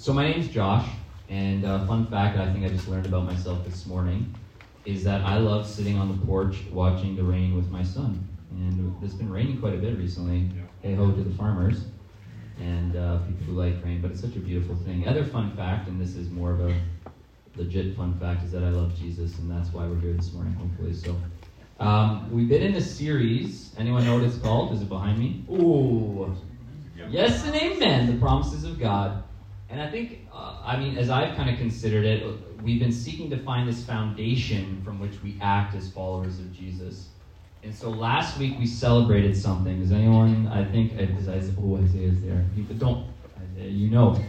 So my name's Josh, and uh, fun fact I think I just learned about myself this morning is that I love sitting on the porch watching the rain with my son. And it's been raining quite a bit recently. Hey ho to the farmers and uh, people who like rain, but it's such a beautiful thing. Other fun fact, and this is more of a legit fun fact, is that I love Jesus, and that's why we're here this morning, hopefully. So um, we've been in a series. Anyone know what it's called? Is it behind me? Ooh. Yes and amen. The promises of God. And I think, uh, I mean, as I've kind of considered it, we've been seeking to find this foundation from which we act as followers of Jesus. And so last week we celebrated something. Does anyone, I think, is Isaiah, oh, Isaiah's there. You, don't, Isaiah, you know.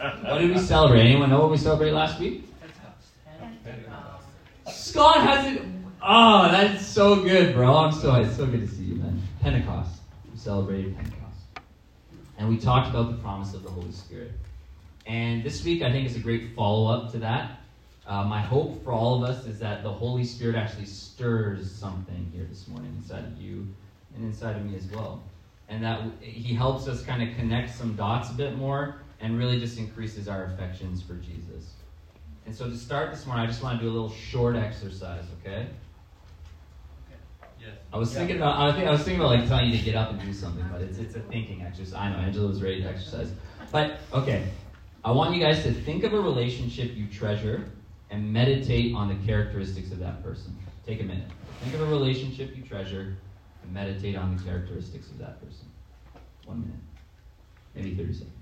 what did we celebrate? Anyone know what we celebrated last week? Scott has it. Oh, that's so good, bro. I'm so, it's so good to see you, man. Pentecost. We celebrated Pentecost and we talked about the promise of the Holy Spirit. And this week, I think is a great follow up to that. Uh, my hope for all of us is that the Holy Spirit actually stirs something here this morning inside of you and inside of me as well. And that He helps us kind of connect some dots a bit more and really just increases our affections for Jesus. And so to start this morning, I just want to do a little short exercise, okay? I was thinking about I thinking, I was thinking about like telling you to get up and do something, but it's it's a thinking exercise. I know Angela was ready to exercise, but okay. I want you guys to think of a relationship you treasure and meditate on the characteristics of that person. Take a minute. Think of a relationship you treasure and meditate on the characteristics of that person. One minute, maybe thirty seconds.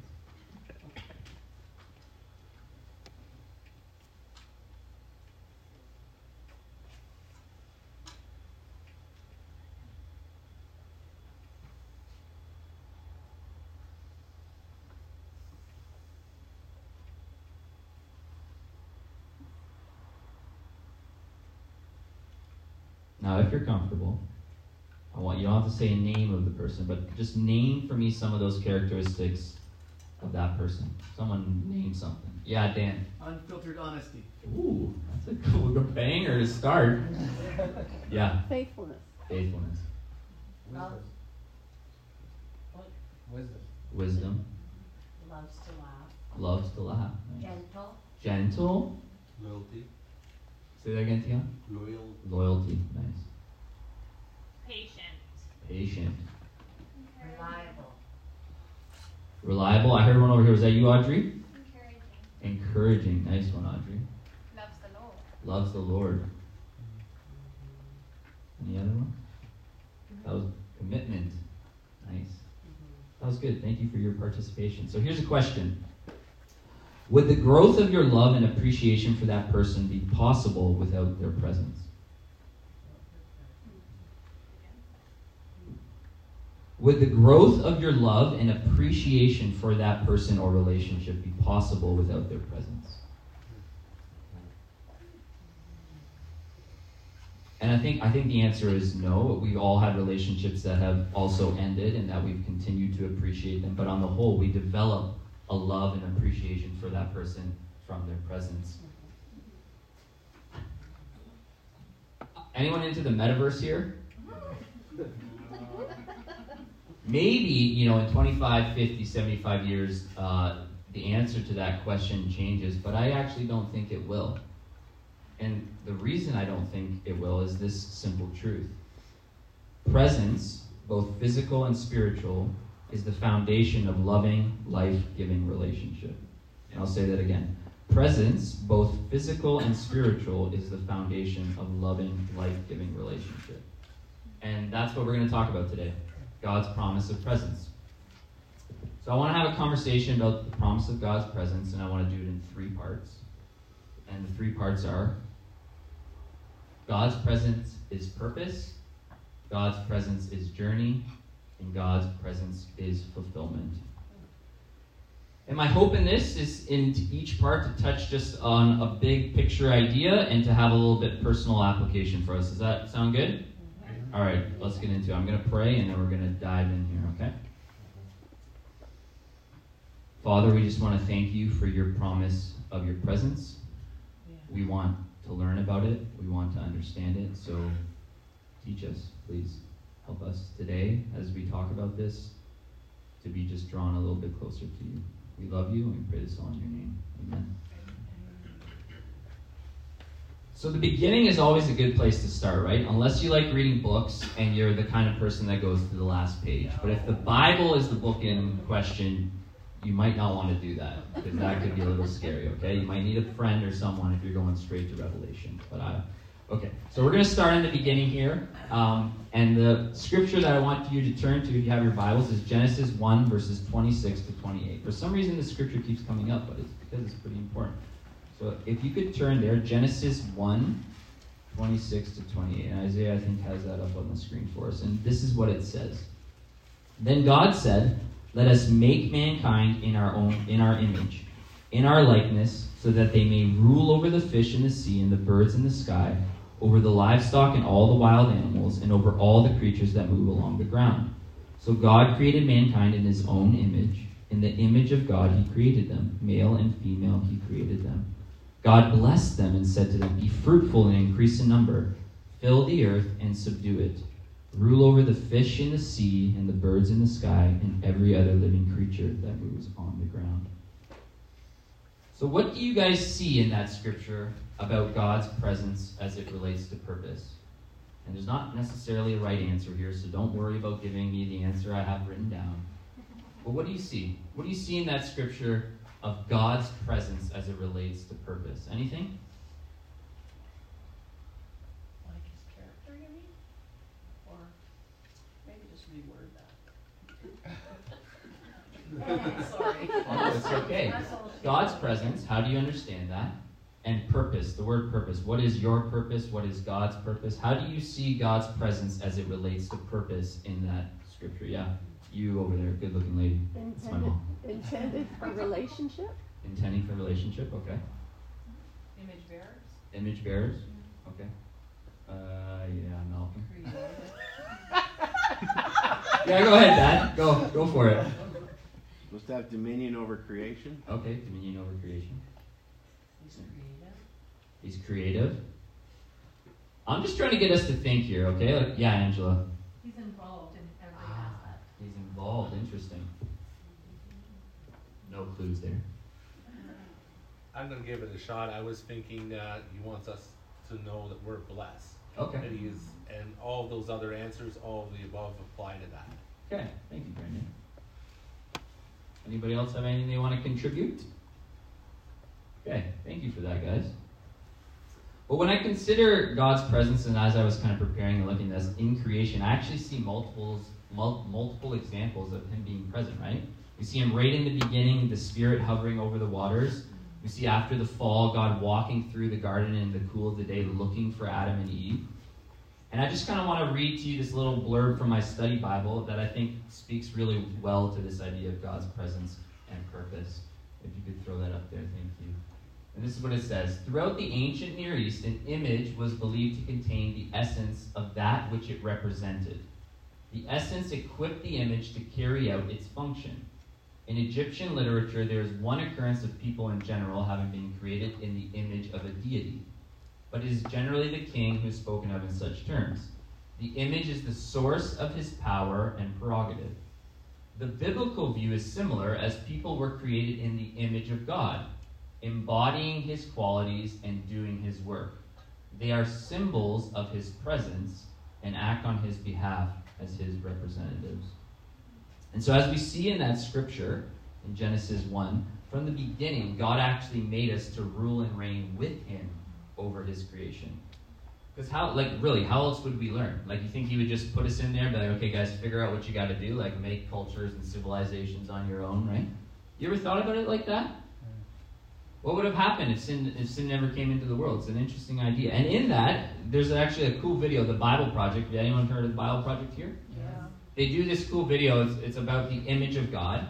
Now, if you're comfortable, I want you don't have to say a name of the person, but just name for me some of those characteristics of that person. Someone name something. Yeah, Dan. Unfiltered honesty. Ooh, that's a cool banger to start. Yeah. Faithfulness. Faithfulness. Wisdom. Wisdom. Wisdom. Loves to laugh. Loves to laugh. Nice. Gentle. Gentle. Loyalty. Say that again, Tia. Loyal. Loyalty. Nice. Patient. Reliable. Reliable. I heard one over here. Was that you, Audrey? Encouraging. Encouraging. Nice one, Audrey. Loves the Lord. Loves the Lord. Any other one? That was commitment. Nice. That was good. Thank you for your participation. So here's a question Would the growth of your love and appreciation for that person be possible without their presence? Would the growth of your love and appreciation for that person or relationship be possible without their presence? And I think I think the answer is no. We've all had relationships that have also ended and that we've continued to appreciate them. But on the whole, we develop a love and appreciation for that person from their presence. Anyone into the metaverse here? Maybe, you know, in 25, 50, 75 years, uh, the answer to that question changes, but I actually don't think it will. And the reason I don't think it will is this simple truth presence, both physical and spiritual, is the foundation of loving, life giving relationship. And I'll say that again. Presence, both physical and spiritual, is the foundation of loving, life giving relationship. And that's what we're going to talk about today God's promise of presence. So I want to have a conversation about the promise of God's presence, and I want to do it in three parts. And the three parts are God's presence is purpose, God's presence is journey, and God's presence is fulfillment. And my hope in this is in each part to touch just on a big picture idea and to have a little bit personal application for us. Does that sound good? All right, let's get into it. I'm going to pray and then we're going to dive in here, okay? Father, we just want to thank you for your promise of your presence. We want to learn about it, we want to understand it. So teach us, please. Help us today as we talk about this to be just drawn a little bit closer to you. We love you and we pray this all in your name. Amen. So the beginning is always a good place to start, right? Unless you like reading books and you're the kind of person that goes to the last page. But if the Bible is the book in question, you might not want to do that because that could be a little scary, okay? You might need a friend or someone if you're going straight to Revelation. But I, okay, so we're going to start in the beginning here. Um, and the scripture that I want you to turn to if you have your Bibles is Genesis 1, verses 26 to 28. For some reason, the scripture keeps coming up, but it's because it's pretty important. So if you could turn there, Genesis 1, 26 to 28. And Isaiah, I think, has that up on the screen for us. And this is what it says. Then God said, Let us make mankind in our own in our image, in our likeness, so that they may rule over the fish in the sea and the birds in the sky, over the livestock and all the wild animals, and over all the creatures that move along the ground. So God created mankind in his own image. In the image of God he created them. Male and female he created them. God blessed them and said to them, Be fruitful and increase in number, fill the earth and subdue it. Rule over the fish in the sea and the birds in the sky and every other living creature that moves on the ground. So, what do you guys see in that scripture about God's presence as it relates to purpose? And there's not necessarily a right answer here, so don't worry about giving me the answer I have written down. But what do you see? What do you see in that scripture of God's presence as it relates to purpose? Anything? Like his character, you mean? Or maybe just reword that. Sorry. Oh, it's okay. God's presence, how do you understand that? And purpose, the word purpose. What is your purpose? What is God's purpose? How do you see God's presence as it relates to purpose in that scripture? Yeah, you over there, good looking lady. That's my Intended, mom. intended for relationship? Intending for relationship, okay. Image bearers? Image bearers, okay. Uh, yeah, Malcolm. Yeah, go ahead, Dad. Go, go for it. Supposed to have dominion over creation. Okay, dominion over creation. He's creative. He's creative. I'm just trying to get us to think here, okay? Like, yeah, Angela. He's involved in every Ah, aspect. He's involved. Interesting. No clues there. I'm gonna give it a shot. I was thinking that he wants us to know that we're blessed. Okay. And all those other answers, all of the above apply to that. Okay. Thank you, Brandon. Anybody else have anything they want to contribute? Okay. Thank you for that, guys. Well, when I consider God's presence, and as I was kind of preparing and looking at this in creation, I actually see multiples, mul- multiple examples of Him being present. Right? We see Him right in the beginning, the Spirit hovering over the waters. We see after the fall, God walking through the garden in the cool of the day, looking for Adam and Eve. And I just kind of want to read to you this little blurb from my study Bible that I think speaks really well to this idea of God's presence and purpose. If you could throw that up there, thank you. And this is what it says Throughout the ancient Near East, an image was believed to contain the essence of that which it represented. The essence equipped the image to carry out its function. In Egyptian literature, there is one occurrence of people in general having been created in the image of a deity but it is generally the king who is spoken of in such terms. The image is the source of his power and prerogative. The biblical view is similar, as people were created in the image of God, embodying his qualities and doing his work. They are symbols of his presence and act on his behalf as his representatives. And so, as we see in that scripture in Genesis 1, from the beginning, God actually made us to rule and reign with him over his creation. Because how, like, really, how else would we learn? Like, you think he would just put us in there and be like, okay, guys, figure out what you got to do, like, make cultures and civilizations on your own, right? You ever thought about it like that? What would have happened if sin, if sin never came into the world? It's an interesting idea. And in that, there's actually a cool video, the Bible Project. Have anyone heard of the Bible Project here? Yeah. They do this cool video. It's, it's about the image of God.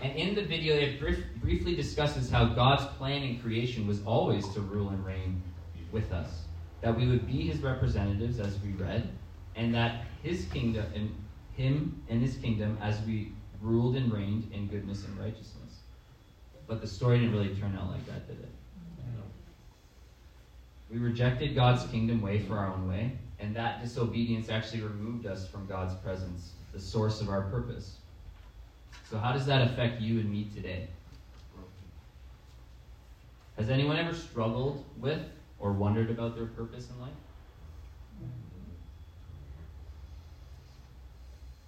And in the video, it brief, briefly discusses how God's plan in creation was always to rule and reign with us. That we would be his representatives, as we read, and that his kingdom and him and his kingdom as we ruled and reigned in goodness and righteousness. But the story didn't really turn out like that, did it? We rejected God's kingdom way for our own way, and that disobedience actually removed us from God's presence, the source of our purpose. So, how does that affect you and me today? Has anyone ever struggled with or wondered about their purpose in life?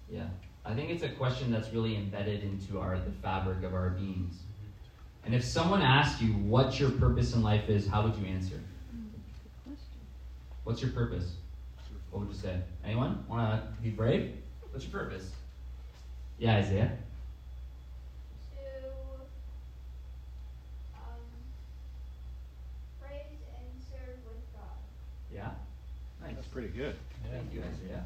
Yeah. I think it's a question that's really embedded into our the fabric of our beings. And if someone asked you what your purpose in life is, how would you answer? What's your purpose? What would you say? Anyone want to be brave? What's your purpose? Yeah, Isaiah. To um, praise and serve with God. Yeah. Nice. That's pretty good. Thank you, Isaiah.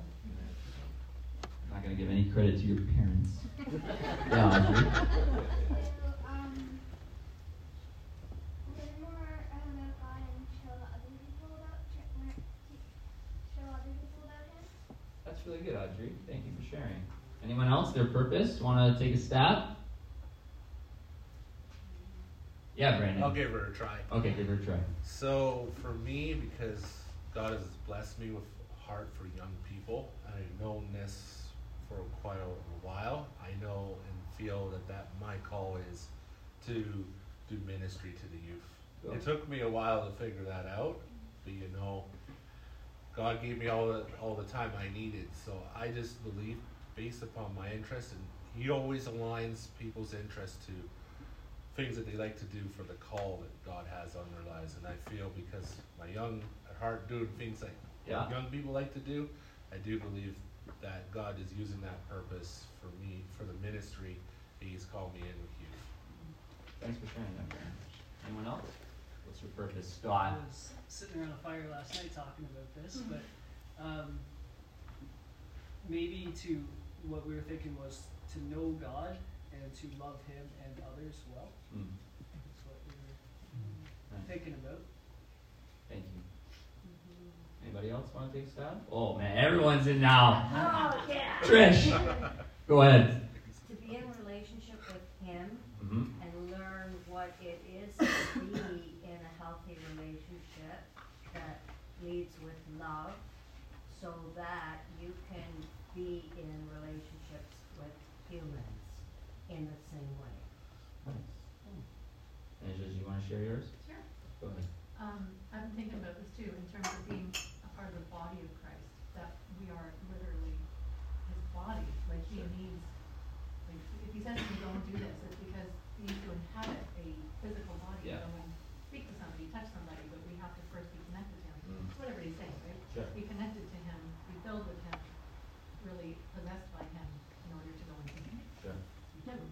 I'm not going to give any credit to your parents. yeah, Audrey. To um, learn more um, about God and show other people about sh- learn- te- show other people about Him. That's really good, Audrey. Thank you for sharing. Anyone else? Their purpose? Want to take a stab? Yeah, Brandon. I'll give her a try. Okay, give her a try. So for me, because God has blessed me with a heart for young people, I've known this for quite a while. I know and feel that that my call is to do ministry to the youth. Cool. It took me a while to figure that out, but you know, God gave me all the all the time I needed. So I just believe, based upon my interest, and He always aligns people's interest to things that they like to do for the call that God has on their lives. And I feel because my young at heart doing things like Yeah. young people like to do, I do believe that God is using that purpose for me for the ministry He's called me in with you. Thanks for sharing that. Anyone else? What's your purpose? I Scott. was sitting around a fire last night talking about this, but um, maybe to what we were thinking was to know God and to love Him and others well. Hmm, That's what we were nice. thinking about. Thank you. Anybody else want to take a stab? Oh man, everyone's in now. Oh, yeah. Trish, go ahead. To be in relationship with Him hmm and learn what it is to be in a healthy relationship that leads with love so that you can be in relationships with humans in the same way. Angela, do you want to share yours? Sure. Go ahead. Um, I've been thinking about this too, in terms of being a part of the body of Christ, that we are literally his body, like he needs, like, if he says to me, go and do this, it's because he needs to inhabit a physical body, Yeah. so when we speak to somebody, touch somebody, but we have to first be connected to him, Mm. whatever he's saying, right? Sure. Be connected to him, be filled with him, really possessed by him in order to go into him. Sure. That was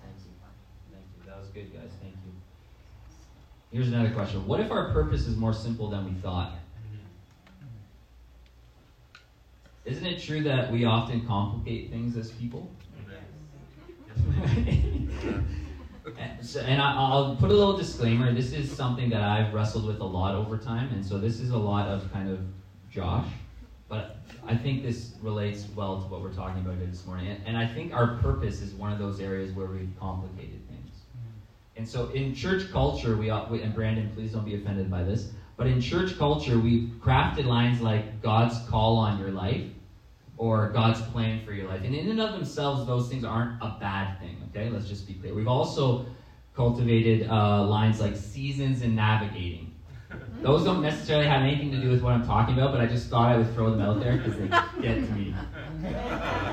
Thank you. fun. Thank you. That was good, guys. Thank you. Here's another question. What if our purpose is more simple than we thought? Isn't it true that we often complicate things as people? and, so, and I, I'll put a little disclaimer. This is something that I've wrestled with a lot over time, and so this is a lot of kind of Josh. But I think this relates well to what we're talking about here this morning. And, and I think our purpose is one of those areas where we've complicated things. And so in church culture, we, we and Brandon, please don't be offended by this, but in church culture, we've crafted lines like God's call on your life or God's plan for your life. And in and of themselves, those things aren't a bad thing, okay? Let's just be clear. We've also cultivated uh, lines like seasons and navigating. Those don't necessarily have anything to do with what I'm talking about, but I just thought I would throw them out there because they get to me.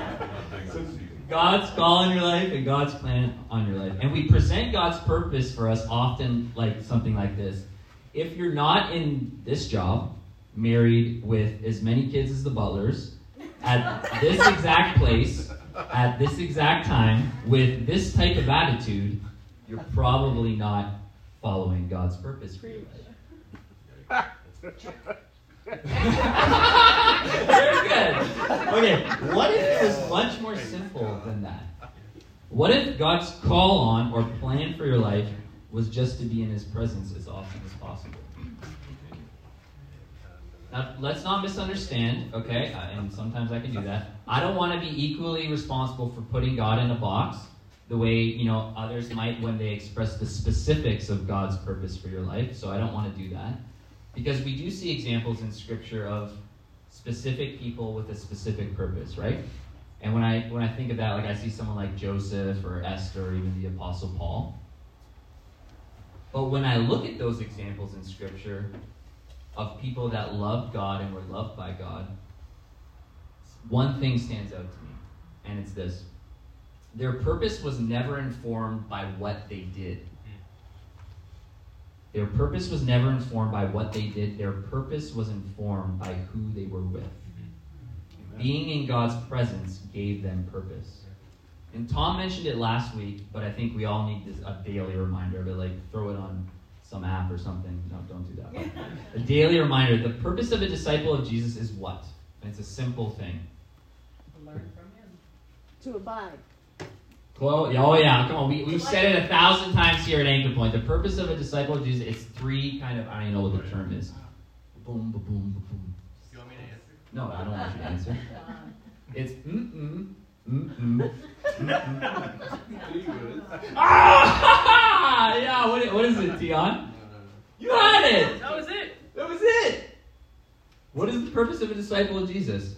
God's call on your life and God's plan on your life. And we present God's purpose for us often like something like this. If you're not in this job, married with as many kids as the butlers, at this exact place, at this exact time, with this type of attitude, you're probably not following God's purpose for your life. Very good. Okay, what if it was much more simple than that? What if God's call on or plan for your life was just to be in His presence as often as possible? Now, let's not misunderstand, okay? And sometimes I can do that. I don't want to be equally responsible for putting God in a box the way, you know, others might when they express the specifics of God's purpose for your life. So I don't want to do that. Because we do see examples in Scripture of specific people with a specific purpose, right? And when I when I think of that, like I see someone like Joseph or Esther or even the Apostle Paul. But when I look at those examples in Scripture of people that loved God and were loved by God, one thing stands out to me, and it's this. Their purpose was never informed by what they did. Their purpose was never informed by what they did. Their purpose was informed by who they were with. Being in God's presence gave them purpose. And Tom mentioned it last week, but I think we all need this a daily reminder of it. Like throw it on some app or something. No, don't do that. a daily reminder. The purpose of a disciple of Jesus is what? And it's a simple thing. To learn from him. To abide. Chloe, oh yeah, come on. We, we've said it a thousand times here at Anchor Point. The purpose of a disciple of Jesus, it's three kind of, I don't even know what the term is. Boom, ba boom, ba boom. You want me to answer? No, I don't want you to answer. It's mm-mm, mm-mm, mm-mm. Ah! Yeah, what, what is it, Tion? You had it! That was it. That was it! What is the purpose of a disciple of Jesus?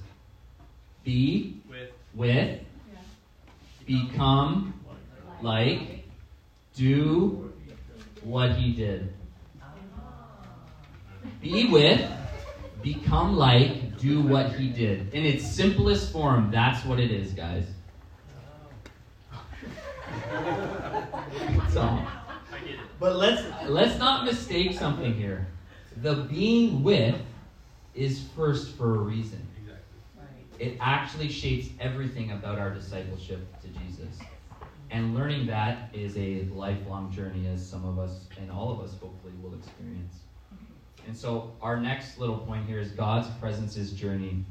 Be With with, become like, do what he did. Be with, become like, do what he did. In its simplest form, that's what it is, guys. So, but let's let's not mistake something here. The being with is first for a reason. It actually shapes everything about our discipleship to Jesus. And learning that is a lifelong journey, as some of us and all of us hopefully will experience. And so, our next little point here is God's presence is journey.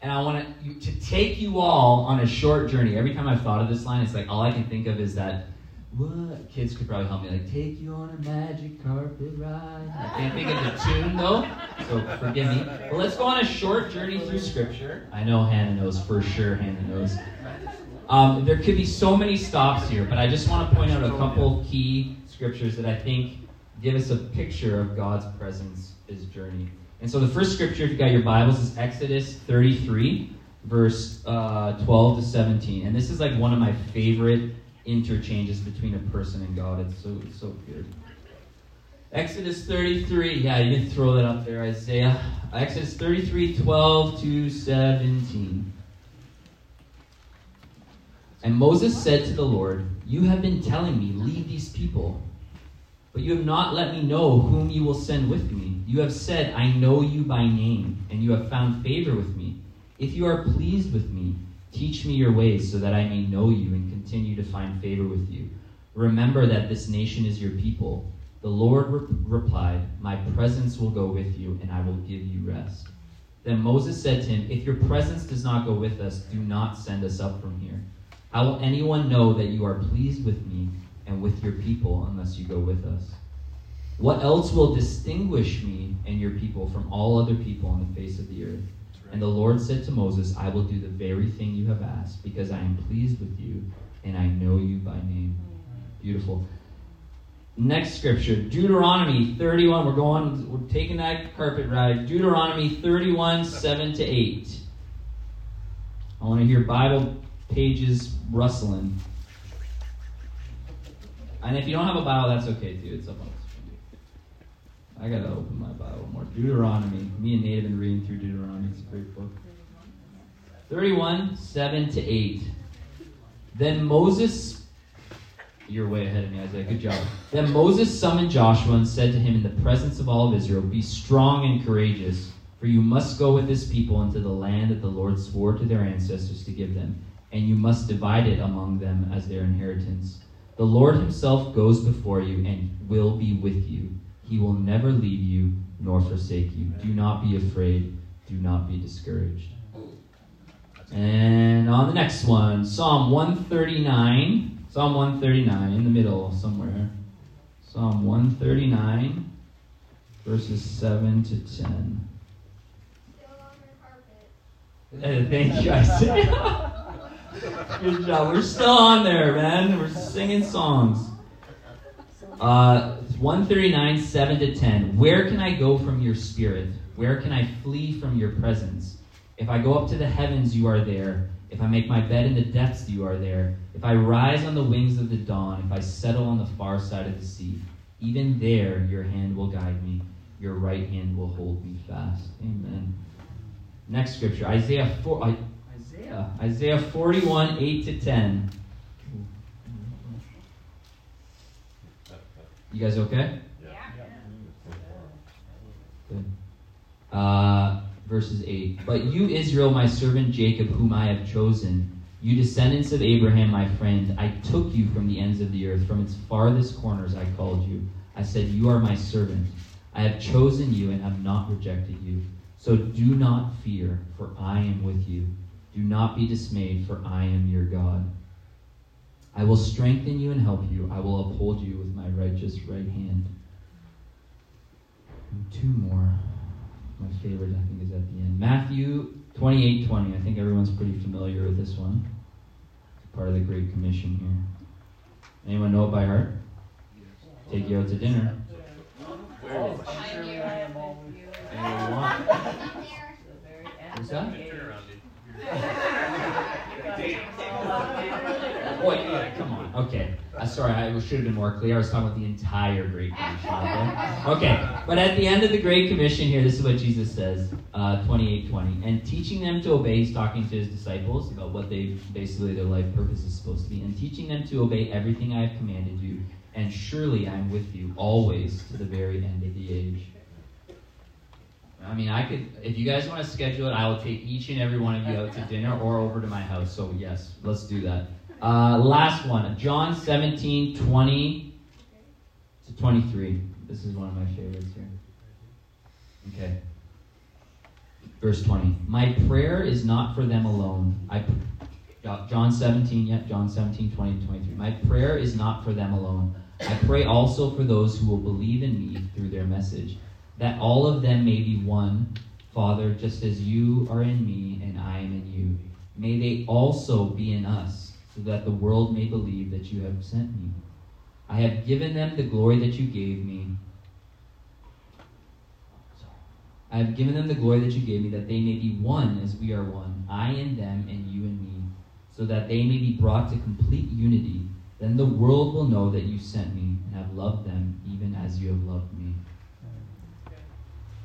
And I want to, to take you all on a short journey. Every time I've thought of this line, it's like all I can think of is that. What kids could probably help me? Like, take you on a magic carpet ride. I can't think of the tune though, so forgive me. But let's go on a short journey through Scripture. I know Hannah knows for sure. Hannah knows. Um, there could be so many stops here, but I just want to point out a couple key scriptures that I think give us a picture of God's presence, His journey. And so the first scripture, if you got your Bibles, is Exodus 33, verse uh, 12 to 17. And this is like one of my favorite interchanges between a person and God. It's so so good. Exodus 33. Yeah, you can throw that up there, Isaiah. Exodus 33, 12 to 17. And Moses said to the Lord, You have been telling me, leave these people, but you have not let me know whom you will send with me. You have said, I know you by name, and you have found favor with me. If you are pleased with me, teach me your ways so that I may know you and continue to find favor with you. Remember that this nation is your people. The Lord re- replied, My presence will go with you, and I will give you rest. Then Moses said to him, If your presence does not go with us, do not send us up from here. How will anyone know that you are pleased with me and with your people unless you go with us? What else will distinguish me and your people from all other people on the face of the earth? And the Lord said to Moses, I will do the very thing you have asked, because I am pleased with you, and I know you by name. Beautiful. Next scripture, Deuteronomy 31. We're going, we're taking that carpet ride. Deuteronomy 31, 7 to 8. I want to hear Bible pages rustling. And if you don't have a Bible, that's okay too. It's up on. I gotta open my Bible more. Deuteronomy. Me and Nate have been reading through Deuteronomy. It's a great book. 31, 7 to 8. Then Moses, you're way ahead of me, Isaiah. Good job. Then Moses summoned Joshua and said to him in the presence of all of Israel, Be strong and courageous, for you must go with this people into the land that the Lord swore to their ancestors to give them, and you must divide it among them as their inheritance. The Lord himself goes before you and will be with you. He will never leave you nor forsake you. Do not be afraid. Do not be discouraged. And on the next one, Psalm 139. Psalm 139, in the middle somewhere. Psalm 139, verses 7 to 10. Still on your carpet. Hey, thank you, Isaiah. Good job. We're still on there, man. We're singing songs. Uh, 139, 7 to 10. Where can I go from your spirit? Where can I flee from your presence? If I go up to the heavens, you are there. If I make my bed in the depths, you are there. If I rise on the wings of the dawn, if I settle on the far side of the sea, Even there, your hand will guide me, your right hand will hold me fast. Amen. Next scripture, Isaiah 4, Isaiah, Isaiah 41, 8 to 10. You guys okay? Yeah. Good. Uh, verses 8. But you, Israel, my servant Jacob, whom I have chosen, you descendants of Abraham, my friend, I took you from the ends of the earth, from its farthest corners I called you. I said, You are my servant. I have chosen you and have not rejected you. So do not fear, for I am with you. Do not be dismayed, for I am your God. I will strengthen you and help you. I will uphold you with my righteous right hand. And two more. My favorite, I think, is at the end. Matthew 28 20. I think everyone's pretty familiar with this one. It's part of the Great Commission here. Anyone know it by heart? Take you out to dinner. Oh, surely I am always. Anyone want? The What's that? Yeah, come on. Okay. Uh, sorry, I should have been more clear. I was talking about the entire Great Commission. Okay? But at the end of the Great Commission here, this is what Jesus says, uh, 28 20. And teaching them to obey, he's talking to his disciples about what they basically their life purpose is supposed to be, and teaching them to obey everything I have commanded you. And surely I am with you always to the very end of the age. I mean, I could, if you guys want to schedule it, I will take each and every one of you out to dinner or over to my house. So, yes, let's do that. Uh, last one John 17, 20 to 23. This is one of my favorites here. Okay. Verse 20. My prayer is not for them alone. I, John 17, yeah, John 17, 20 to 23. My prayer is not for them alone. I pray also for those who will believe in me through their message that all of them may be one, Father, just as you are in me and I am in you. May they also be in us, so that the world may believe that you have sent me. I have given them the glory that you gave me. I have given them the glory that you gave me, that they may be one as we are one, I and them and you and me, so that they may be brought to complete unity. Then the world will know that you sent me and have loved them even as you have loved me.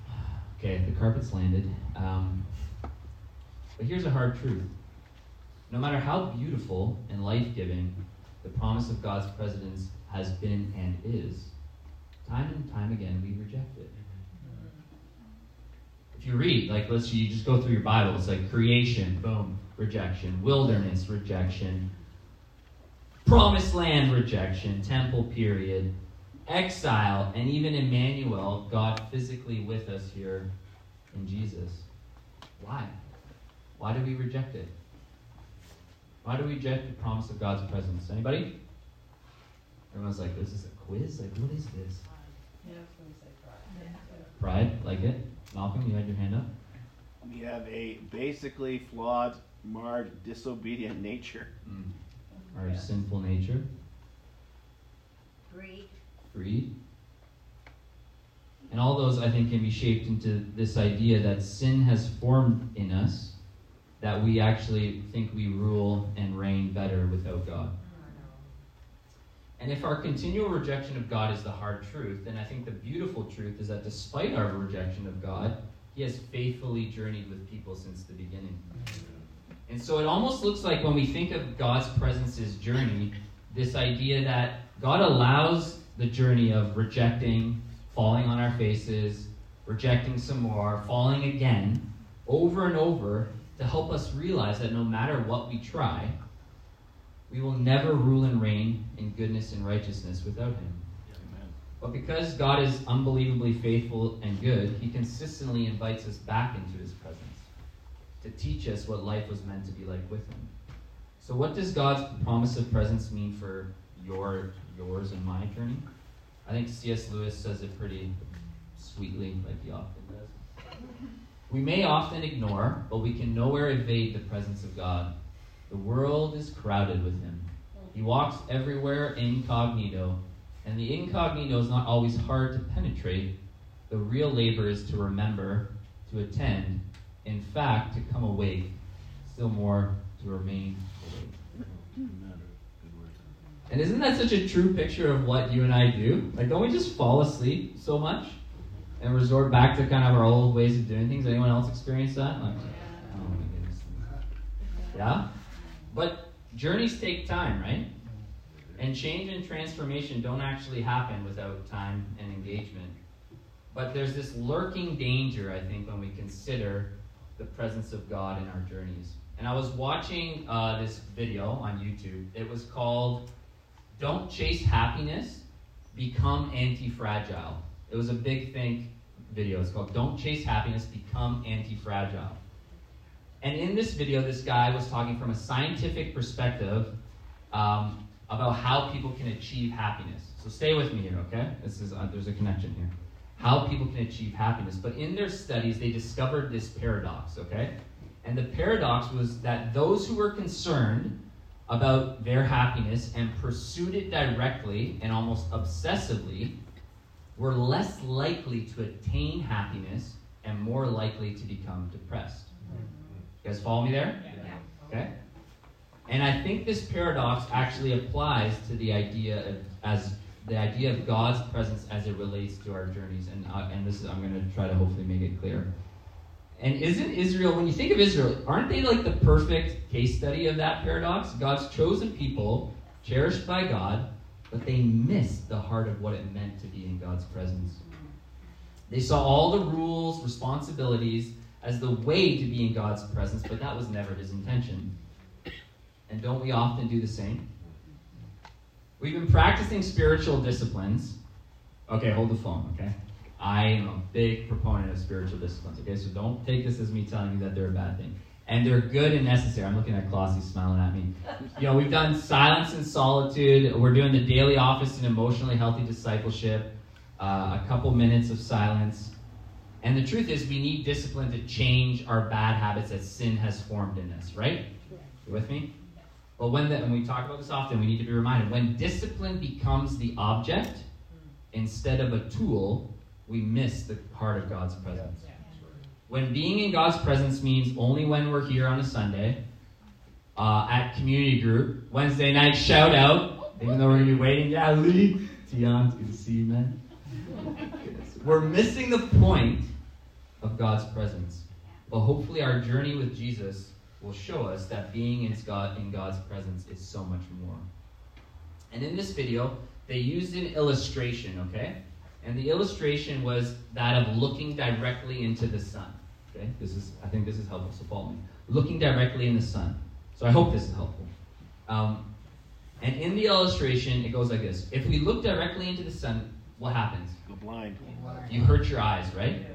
Okay, the carpet's landed. Um, but here's a hard truth. No matter how beautiful and life giving the promise of God's presence has been and is, time and time again we reject it. If you read, like, let's you just go through your Bible, it's like creation, boom, rejection, wilderness, rejection, promised land, rejection, temple period, exile, and even Emmanuel, God physically with us here in Jesus. Why? Why do we reject it? Why do we reject the promise of God's presence? Anybody? Everyone's like, this is a quiz? Like, what is this? Yeah, I was say pride. Pride? Like it? Malcolm, you had your hand up? We have a basically flawed, marred, disobedient nature. Mm. Our Yeah. sinful nature? Greed, Greed? And all those, I think, can be shaped into this idea that sin has formed in us, that we actually think we rule and reign better without God. And if our continual rejection of God is the hard truth, then I think the beautiful truth is that despite our rejection of God, He has faithfully journeyed with people since the beginning. And so it almost looks like when we think of God's presence as journey, this idea that God allows the journey of rejecting, falling on our faces, rejecting some more, falling again, over and over, to help us realize that no matter what we try, we will never rule and reign in goodness and righteousness without Him. Amen. But because God is unbelievably faithful and good, He consistently invites us back into His presence to teach us what life was meant to be like with Him. So, what does God's promise of presence mean for your, yours, and my journey? I think C.S. Lewis says it pretty sweetly, like he often does. We may often ignore, but we can nowhere evade the presence of God. The world is crowded with Him. He walks everywhere incognito, and the incognito is not always hard to penetrate. The real labor is to remember, to attend, in fact, to come awake, still more to remain awake. And isn't that such a true picture of what you and I do? Like, don't we just fall asleep so much and resort back to kind of our old ways of doing things? Anyone else experience that? Like, oh my goodness. Yeah? But journeys take time, right? And change and transformation don't actually happen without time and engagement. But there's this lurking danger, I think, when we consider the presence of God in our journeys. And I was watching uh, this video on YouTube. It was called Don't Chase Happiness, Become Anti Fragile. It was a Big Think video. It's called Don't Chase Happiness, Become Anti Fragile. And in this video, this guy was talking from a scientific perspective um, about how people can achieve happiness. So stay with me here, okay? This is uh, there's a connection here. How people can achieve happiness. But in their studies, they discovered this paradox, okay? And the paradox was that those who were concerned about their happiness and pursued it directly and almost obsessively were less likely to attain happiness and more likely to become depressed. You guys follow me there? Okay? And I think this paradox actually applies to the idea of, as the idea of God's presence as it relates to our journeys. And, uh, and this is, I'm going to try to hopefully make it clear. And isn't Israel, when you think of Israel, aren't they like the perfect case study of that paradox? God's chosen people, cherished by God, but they missed the heart of what it meant to be in God's presence. They saw all the rules, responsibilities as the way to be in God's presence, but that was never his intention. And don't we often do the same? We've been practicing spiritual disciplines. Okay, hold the phone, okay? I am a big proponent of spiritual disciplines, okay? So don't take this as me telling you that they're a bad thing. And they're good and necessary. I'm looking at Clossy smiling at me. You know, we've done silence and solitude. We're doing the daily office in emotionally healthy discipleship, uh, a couple minutes of silence. And the truth is, we need discipline to change our bad habits that sin has formed in us, right? You with me? Well, when the, and we talk about this often, we need to be reminded when discipline becomes the object instead of a tool, we miss the heart of God's presence. When being in God's presence means only when we're here on a Sunday, uh, at community group, Wednesday night shout out, even though we're going to be waiting. Yeah, Lee, Tion, good to see you, man. We're missing the point of God's presence. But hopefully, our journey with Jesus will show us that being in, God, in God's presence is so much more. And in this video, they used an illustration, okay? And the illustration was that of looking directly into the sun. Okay? This is I think this is helpful, so follow me. Looking directly in the sun. So I hope this is helpful. Um, and in the illustration, it goes like this. If we look directly into the sun, what happens? Go blind. You hurt your eyes, right?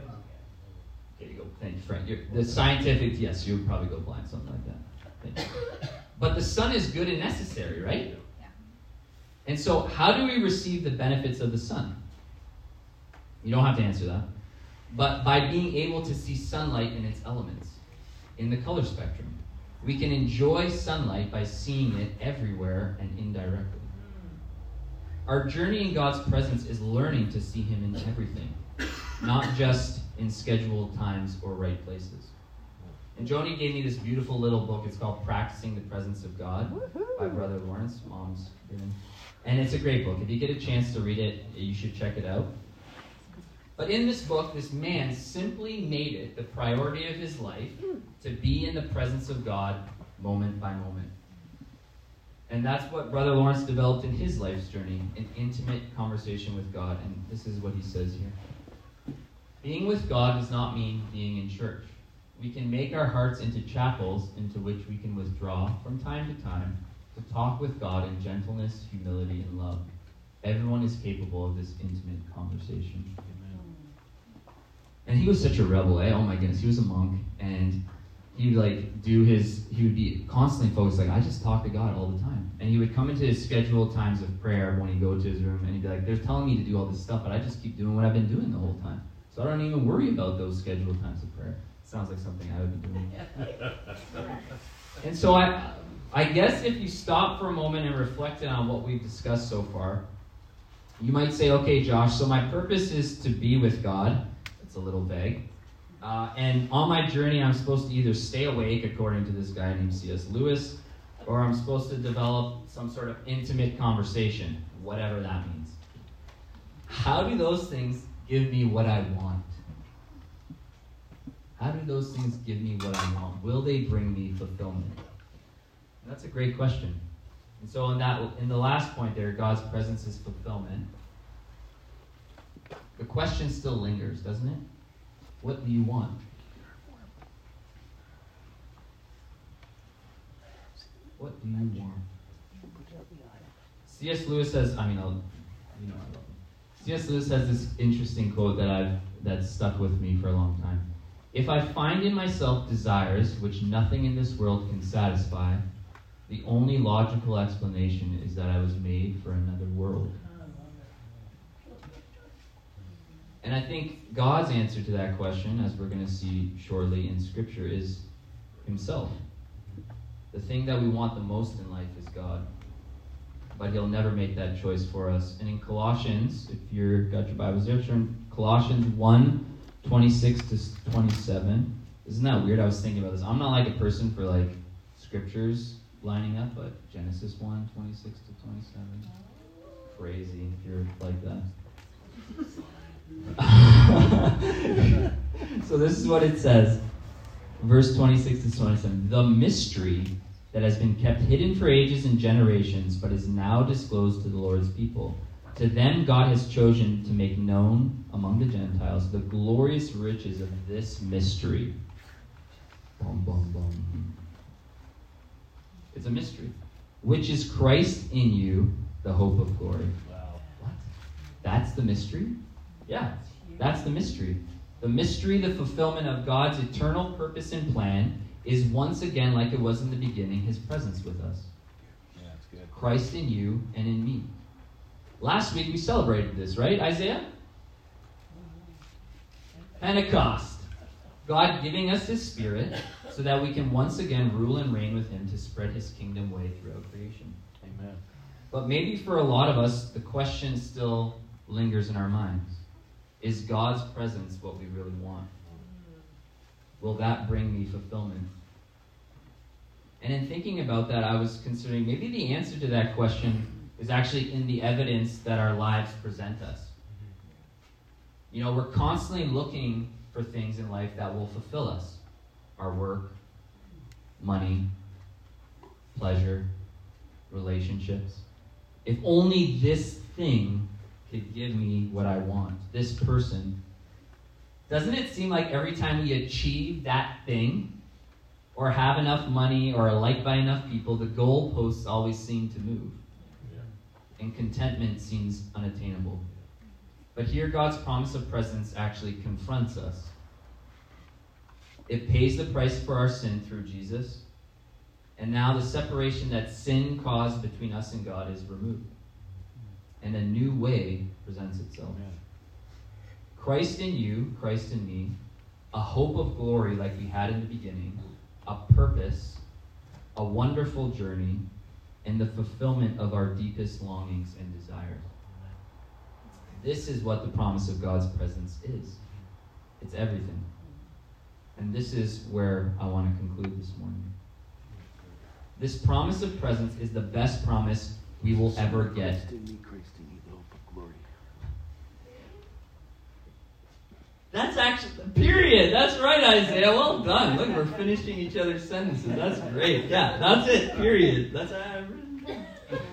Okay, you go. Thank you, Frank. You're, the scientific, yes, you would probably go blind, something like that. Thank you. But the sun is good and necessary, right? And so, how do we receive the benefits of the sun? You don't have to answer that. But by being able to see sunlight in its elements, in the color spectrum, we can enjoy sunlight by seeing it everywhere and indirectly. Hmm. Our journey in God's presence is learning to see Him in everything, not just in scheduled times or right places. And Joni gave me this beautiful little book. It's called Practicing the Presence of God by Brother Lawrence. Mom's. And it's a great book. If you get a chance to read it, you should check it out. But in this book, this man simply made it the priority of his life hmm. to be in the presence of God moment by moment. And that's what Brother Lawrence developed in his life's journey an intimate conversation with God. And this is what he says here Being with God does not mean being in church. We can make our hearts into chapels into which we can withdraw from time to time to talk with God in gentleness, humility, and love. Everyone is capable of this intimate conversation. And he was such a rebel, eh? Oh my goodness, he was a monk, and he would like do his. He would be constantly focused. Like I just talk to God all the time, and he would come into his scheduled times of prayer when he go to his room, and he'd be like, "They're telling me to do all this stuff, but I just keep doing what I've been doing the whole time, so I don't even worry about those scheduled times of prayer." Sounds like something I would be doing. and so I, I guess if you stop for a moment and reflected on what we've discussed so far, you might say, "Okay, Josh, so my purpose is to be with God." It's a little vague. Uh, and on my journey, I'm supposed to either stay awake, according to this guy named C.S. Lewis, or I'm supposed to develop some sort of intimate conversation, whatever that means. How do those things give me what I want? How do those things give me what I want? Will they bring me fulfillment? That's a great question. And so in that in the last point there, God's presence is fulfillment. The question still lingers, doesn't it? What do you want? What do you want? C.S. Lewis says, I mean, I'll, you know, I love him. C.S. Lewis has this interesting quote that I've that's stuck with me for a long time. If I find in myself desires which nothing in this world can satisfy, the only logical explanation is that I was made for another world. And I think God's answer to that question, as we're going to see shortly in Scripture, is Himself. The thing that we want the most in life is God. But He'll never make that choice for us. And in Colossians, if you've got your Bibles there, turn Colossians 1 26 to 27. Isn't that weird? I was thinking about this. I'm not like a person for like scriptures lining up, but Genesis 1 26 to 27. Crazy if you're like that. so this is what it says. Verse 26 to 27. The mystery that has been kept hidden for ages and generations, but is now disclosed to the Lord's people. To them, God has chosen to make known among the Gentiles the glorious riches of this mystery. Bum, bum, bum. It's a mystery, which is Christ in you, the hope of glory. Wow. What? That's the mystery? Yeah, that's the mystery. The mystery, the fulfillment of God's eternal purpose and plan, is once again, like it was in the beginning, his presence with us. Yeah, that's good. Christ in you and in me. Last week we celebrated this, right, Isaiah? Pentecost. God giving us His Spirit so that we can once again rule and reign with Him to spread His kingdom way throughout creation. Amen. But maybe for a lot of us, the question still lingers in our minds Is God's presence what we really want? Will that bring me fulfillment? And in thinking about that, I was considering maybe the answer to that question is actually in the evidence that our lives present us. You know, we're constantly looking for things in life that will fulfill us our work, money, pleasure, relationships. If only this thing could give me what I want, this person. Doesn't it seem like every time we achieve that thing, or have enough money, or are liked by enough people, the goalposts always seem to move? And contentment seems unattainable. But here, God's promise of presence actually confronts us. It pays the price for our sin through Jesus. And now the separation that sin caused between us and God is removed. And a new way presents itself. Amen. Christ in you, Christ in me, a hope of glory like we had in the beginning, a purpose, a wonderful journey, and the fulfillment of our deepest longings and desires. This is what the promise of God's presence is. It's everything. And this is where I want to conclude this morning. This promise of presence is the best promise we will ever get. Christ in me, Christ in you, the hope of glory. That's actually, period. That's right, Isaiah. Well done. Look, we're finishing each other's sentences. That's great. Yeah, that's it, period. That's,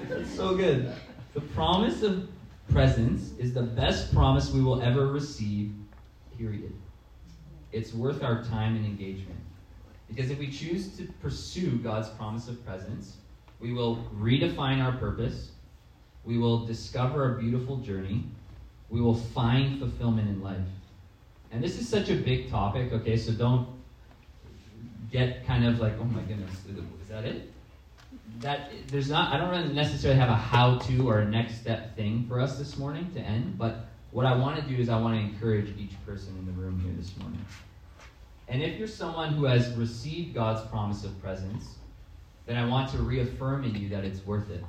that's so good. The promise of presence is the best promise we will ever receive, period. It's worth our time and engagement. Because if we choose to pursue God's promise of presence, we will redefine our purpose, we will discover a beautiful journey, we will find fulfillment in life. And this is such a big topic, okay, so don't get kind of like, oh my goodness, is that it? That there's not I don't really necessarily have a how to or a next step thing for us this morning to end, but what I want to do is I want to encourage each person in the room here this morning. And if you're someone who has received God's promise of presence, then I want to reaffirm in you that it's worth it.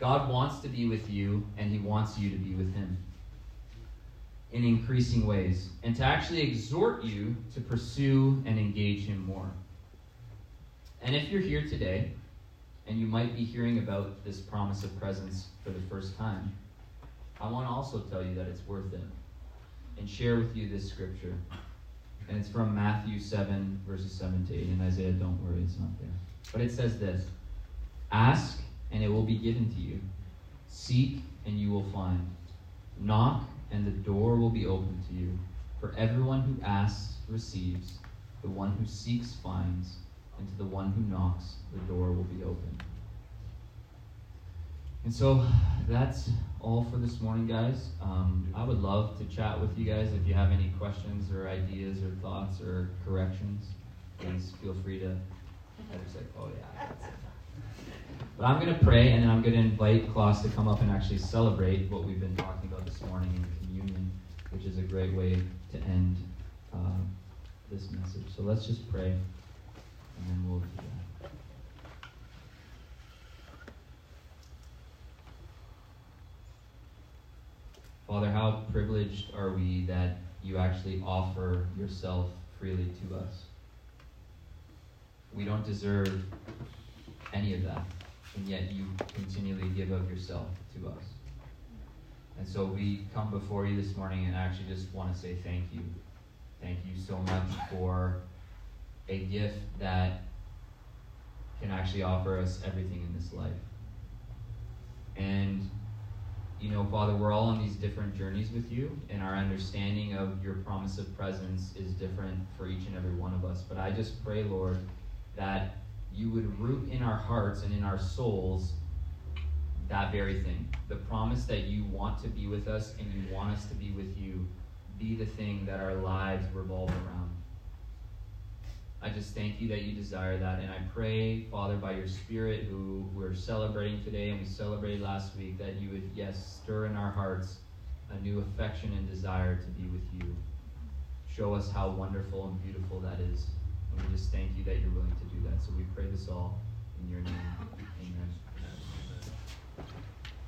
God wants to be with you, and He wants you to be with Him in increasing ways, and to actually exhort you to pursue and engage Him more. And if you're here today, and you might be hearing about this promise of presence for the first time, I want to also tell you that it's worth it and share with you this scripture. And it's from Matthew 7, verses 7 to 8. And Isaiah, don't worry, it's not there. But it says this Ask, and it will be given to you. Seek, and you will find. Knock, and the door will be opened to you. For everyone who asks receives, the one who seeks finds, and to the one who knocks, the door will be opened. And so that's all for this morning, guys. Um, I would love to chat with you guys if you have any questions or ideas or thoughts or corrections. Please feel free to. I just like, oh yeah. But I'm going to pray, and then I'm going to invite Klaus to come up and actually celebrate what we've been talking about this morning which is a great way to end uh, this message. So let's just pray, and then we'll do that. Father, how privileged are we that you actually offer yourself freely to us. We don't deserve any of that, and yet you continually give of yourself to us. And so we come before you this morning and actually just want to say thank you. Thank you so much for a gift that can actually offer us everything in this life. And you know, Father, we're all on these different journeys with you, and our understanding of your promise of presence is different for each and every one of us. But I just pray, Lord, that you would root in our hearts and in our souls that very thing. The promise that you want to be with us and you want us to be with you be the thing that our lives revolve around. I just thank you that you desire that. And I pray, Father, by your Spirit, who we're celebrating today and we celebrated last week, that you would, yes, stir in our hearts a new affection and desire to be with you. Show us how wonderful and beautiful that is. And we just thank you that you're willing to do that. So we pray this all in your name.